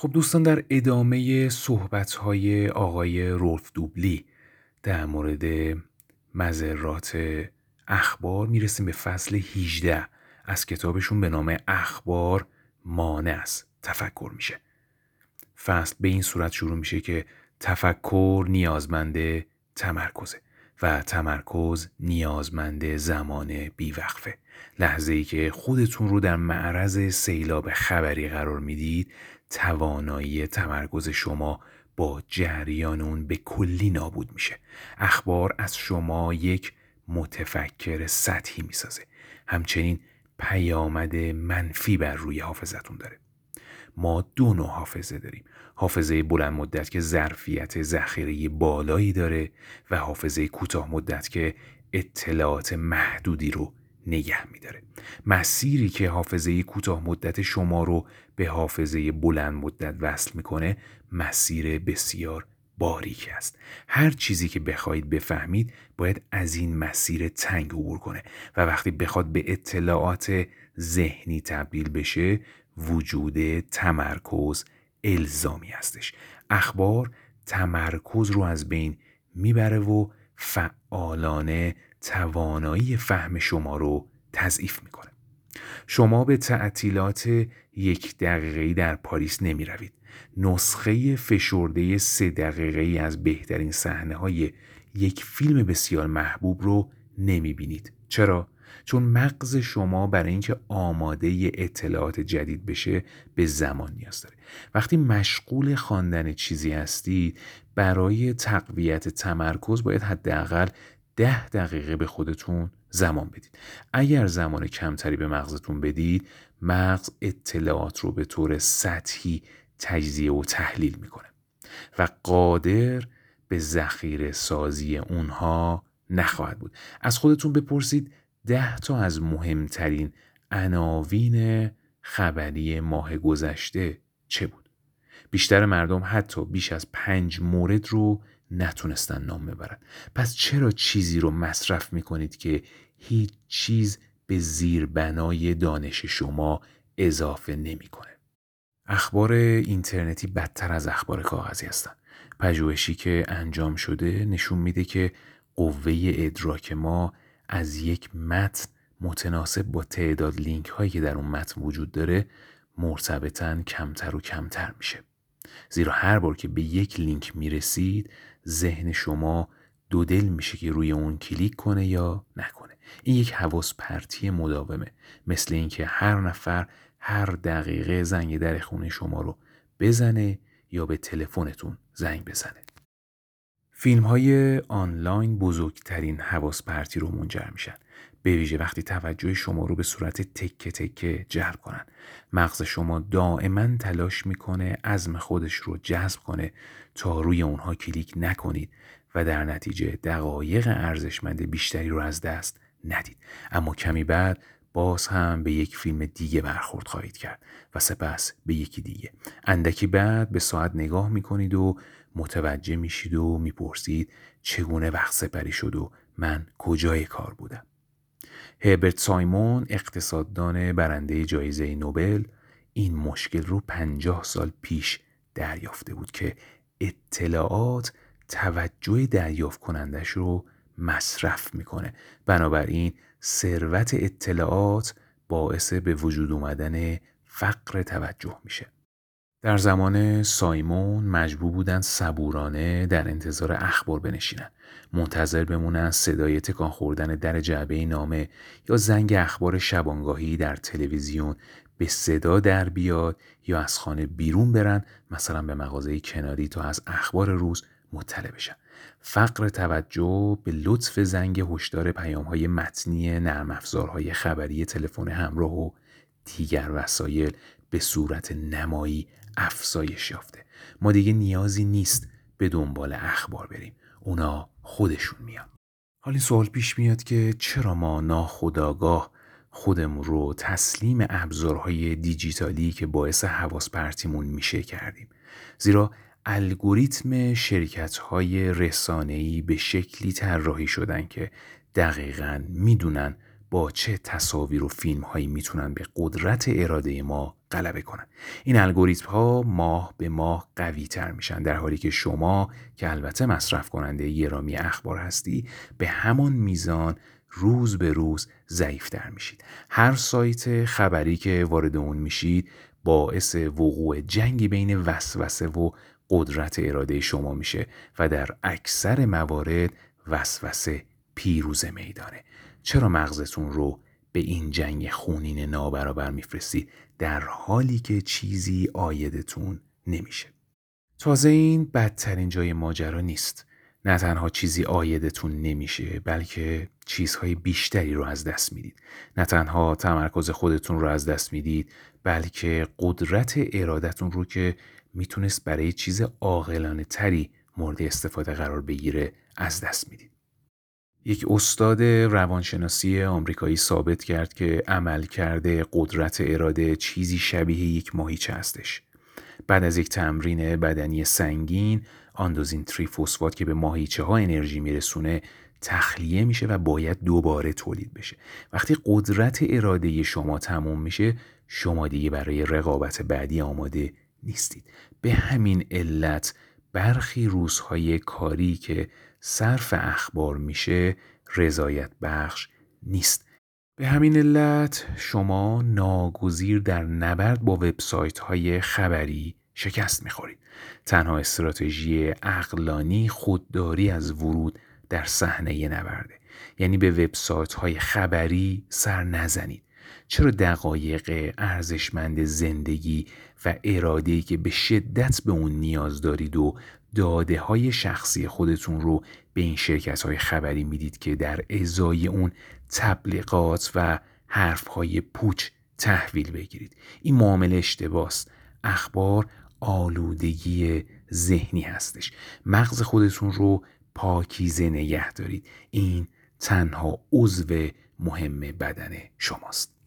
خب دوستان در ادامه صحبت های آقای رولف دوبلی در مورد مذرات اخبار می‌رسیم به فصل 18 از کتابشون به نام اخبار مانع است تفکر میشه. فصل به این صورت شروع میشه که تفکر نیازمند تمرکزه. و تمرکز نیازمند زمان بیوقفه. لحظه ای که خودتون رو در معرض سیلاب خبری قرار می‌دید توانایی تمرکز شما با جریان اون به کلی نابود میشه. اخبار از شما یک متفکر سطحی می‌سازه. همچنین پیامد منفی بر روی حافظتون داره. ما دو نوع حافظه داریم. حافظه بلند مدت که ظرفیت ذخیره بالایی داره و حافظه کوتاه مدت که اطلاعات محدودی رو نگه میداره. مسیری که حافظه کوتاه مدت شما رو به حافظه بلند مدت وصل می‌کنه مسیر بسیار باریک است. هر چیزی که بخواهید بفهمید باید از این مسیر تنگ عبور کنه. و وقتی بخواد به اطلاعات ذهنی تبدیل بشه وجود تمرکز الزامی هستش اخبار تمرکز رو از بین می‌بره و فعالانه توانایی فهم شما رو تضعیف می‌کنه شما به تعطیلات یک دقیقه در پاریس نمی روید. نسخه فشرده سه دقیقه از بهترین صحنه های یک فیلم بسیار محبوب رو نمی بینید. چرا؟ چون مغز شما برای اینکه آماده اطلاعات جدید بشه به زمان نیاز داره. وقتی مشغول خواندن چیزی هستید برای تقویت تمرکز باید حداقل ده دقیقه به خودتون زمان بدید. اگر زمان کمتری به مغزتون بدید مغز اطلاعات رو به طور سطحی تجزیه و تحلیل می‌کنه و قادر به ذخیره سازی اونها نخواهد بود. از خودتون بپرسید ده تا از مهمترین عناوین خبری ماه گذشته چه بود؟ بیشتر مردم حتی بیش از پنج مورد رو نتونستن نام ببرن. پس چرا چیزی رو مصرف می‌کنید که هیچ چیز به زیر بنای دانش شما اضافه نمی‌کنه؟ اخبار اینترنتی بدتر از اخبار کاغذی هستن. پژوهشی که انجام شده نشون میده که قوه ادراک ما از یک متن متناسب با تعداد لینک هایی که در اون متن وجود داره مرتبطا کمتر و کمتر میشه. زیرا هر بار که به یک لینک می‌رسید ذهن شما دو دل میشه که روی اون کلیک کنه یا نکنه. این یک حواس پرتی مداومه. مثل اینکه هر نفر هر دقیقه زنگ در خونه شما رو بزنه یا به تلفنتون زنگ بزنه. فیلم های آنلاین بزرگترین حواس پرتی رو منجر میشن. به ویژه وقتی توجه شما رو به صورت تکه تکه جلب کنن. مغز شما دائما تلاش می‌کنه عزم خودش رو جذب کنه تا روی اونها کلیک نکنید و در نتیجه دقایق ارزشمند بیشتری رو از دست ندید. اما کمی بعد باز هم به یک فیلم دیگه برخورد خواهید کرد و سپس به یکی دیگه. اندکی بعد به ساعت نگاه می‌کنید و متوجه میشید و می‌پرسید چگونه وقت سپری شد و من کجای کار بودم. هربرت سایمون اقتصاددان برنده جایزه نوبل این مشکل رو پنجاه سال پیش دریافته بود که اطلاعات توجه دریافت کنندش رو مصرف می‌کنه. بنابراین ثروت اطلاعات باعث به وجود اومدن فقر توجه میشه. در زمان سایمون مجبور بودن صبورانه در انتظار اخبار بنشینن. منتظر بمونن صدای تکان خوردن در جعبه نامه یا زنگ اخبار شبانگاهی در تلویزیون به صدا در بیاد یا از خانه بیرون برن مثلا به مغازه کناری تا از اخبار روز مطلع بشن. فقر توجه به لطف زنگ هشدار پیام های متنی نرم افزارهای خبری تلفن همراه و دیگر وسایل به صورت نمایی افزایش یافته. ما دیگه نیازی نیست به دنبال اخبار بریم. اونا خودشون میان. حالا این سوال پیش میاد که چرا ما ناخداگاه خودمون رو تسلیم ابزارهای دیجیتالی که باعث حواس پرتیمون میشه کردیم؟ زیرا الگوریتم شرکت های رسانه‌ای به شکلی طراحی شدن که دقیقا می‌دونن با چه تصاویر و فیلم هایی می‌تونن به قدرت اراده ما غلبه کنن. این الگوریتم ها ماه به ماه قوی تر میشن در حالی که شما که البته مصرف کننده گرامی اخبار هستی به همان میزان روز به روز ضعیفتر میشید. هر سایت خبری که وارد اون میشید باعث وقوع جنگی بین وسوسه و قدرت اراده شما میشه و در اکثر موارد وسوسه پیروز میدانه. چرا مغزتون رو به این جنگ خونین نابرابر میفرستید در حالی که چیزی آیدتون نمیشه. تازه این بدترین جای ماجرا نیست. نه تنها چیزی آیدتون نمیشه بلکه چیزهای بیشتری رو از دست می‌دید. نه تنها تمرکز خودتون رو از دست می‌دید بلکه قدرت ارادتون رو که می‌تونست برای چیز عاقلانه تری مورد استفاده قرار بگیره از دست می‌دید. یک استاد روانشناسی آمریکایی ثابت کرد که عمل کرده قدرت اراده چیزی شبیه یک ماهیچه هستش. بعد از یک تمرین بدنی سنگین آندوزین تریفوسفات که به ماهیچه ها انرژی میرسونه تخلیه میشه و باید دوباره تولید بشه وقتی قدرت اراده شما تموم میشه شما دیگه برای رقابت بعدی آماده نیستید به همین علت برخی روزهای کاری که صرف اخبار میشه رضایت بخش نیست. به همین علت شما ناگزیر در نبرد با وبسایت های خبری شکست می‌خورید. تنها استراتژی اقلانی خودداری از ورود در صحنه نبرده. یعنی به وبسایت های خبری سر نزنید. چرا دقایق ارزشمند زندگی و اراده‌ای که به شدت به اون نیاز دارید و داده های شخصی خودتون رو به این شرکت های خبری می‌دید که در ازای اون تبلیغات و حرف های پوچ تحویل بگیرید؟ این معامله اشتباست. اخبار آلودگی ذهنی هستش. مغز خودتون رو پاکیزه نگه دارید. این تنها عضو مهم بدن شماست.